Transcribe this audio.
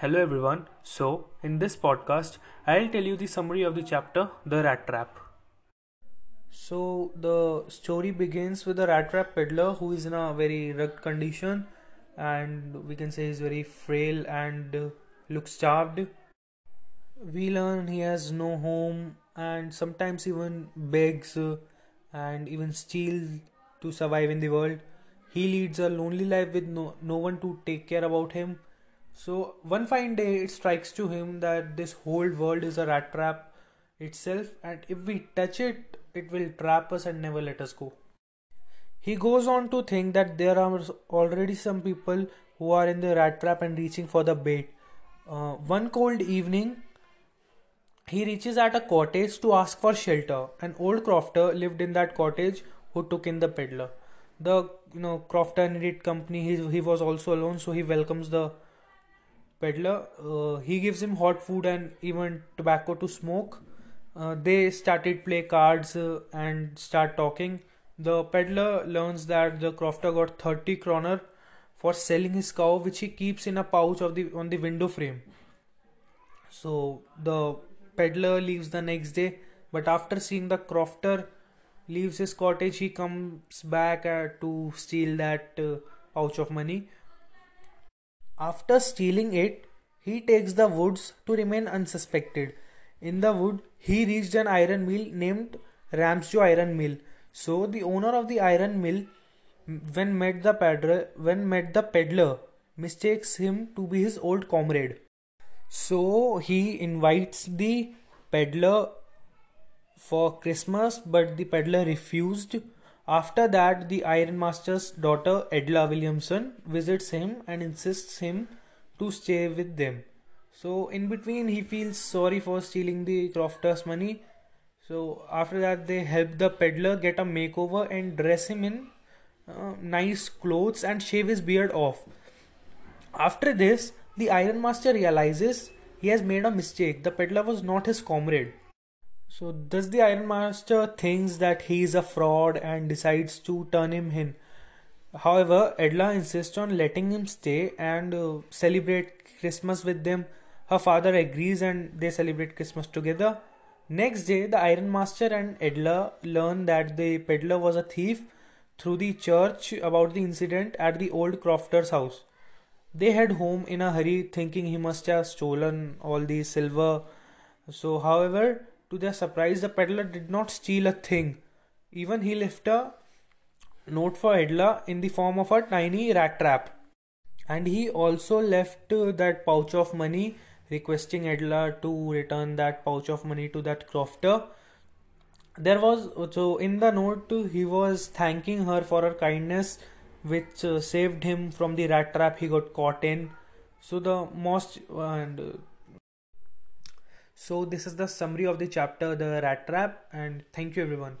Hello everyone. So, in this podcast, I'll tell you the summary of the chapter The Rat Trap. So, the story begins with a rat trap peddler who is in a very rugged condition and we can say he's very frail and uh, looks starved. We learn he has no home and sometimes even begs uh, and even steals to survive in the world. He leads a lonely life with no, no one to take care about him so one fine day it strikes to him that this whole world is a rat trap itself and if we touch it it will trap us and never let us go. He goes on to think that there are already some people who are in the rat trap and reaching for the bait. Uh, one cold evening, he reaches at a cottage to ask for shelter. An old crofter lived in that cottage who took in the peddler. The you know crofter needed company. He, he was also alone, so he welcomes the peddler. Uh, he gives him hot food and even tobacco to smoke. Uh, they started play cards uh, and start talking. The peddler learns that the crofter got 30 kroner for selling his cow, which he keeps in a pouch of the on the window frame. So the peddler leaves the next day, but after seeing the crofter leaves his cottage, he comes back uh, to steal that uh, pouch of money. After stealing it, he takes the woods to remain unsuspected. In the wood, he reached an iron mill named Ramsjo Iron Mill. So the owner of the iron mill, when met the peddler, when met the peddler, mistakes him to be his old comrade. So he invites the peddler for Christmas, but the peddler refused after that, the ironmaster's daughter Edla Willmansson visits him and insists him to stay with them. So in between, he feels sorry for stealing the crofter's money. So after that, they help the peddler get a makeover and dress him in uh, nice clothes and shave his beard off. After this, the ironmaster realizes he has made a mistake. The peddler was not his comrade. So does the Iron Master thinks that he is a fraud and decides to turn him in. However, Edla insists on letting him stay and uh, celebrate Christmas with them. Her father agrees and they celebrate Christmas together. Next day, the Iron Master and Edla learn that the peddler was a thief through the church about the incident at the old crofter's house. They head home in a hurry, thinking he must have stolen all the silver. So, however, to their surprise, the peddler did not steal a thing. Even he left a note for Edla in the form of a tiny rat trap. And he also left uh, that pouch of money, requesting Edla to return that pouch of money to that crofter. There was so in the note he was thanking her for her kindness, which uh, saved him from the rat trap he got caught in. So the most and uh, so this is the summary of the chapter the rat trap and thank you everyone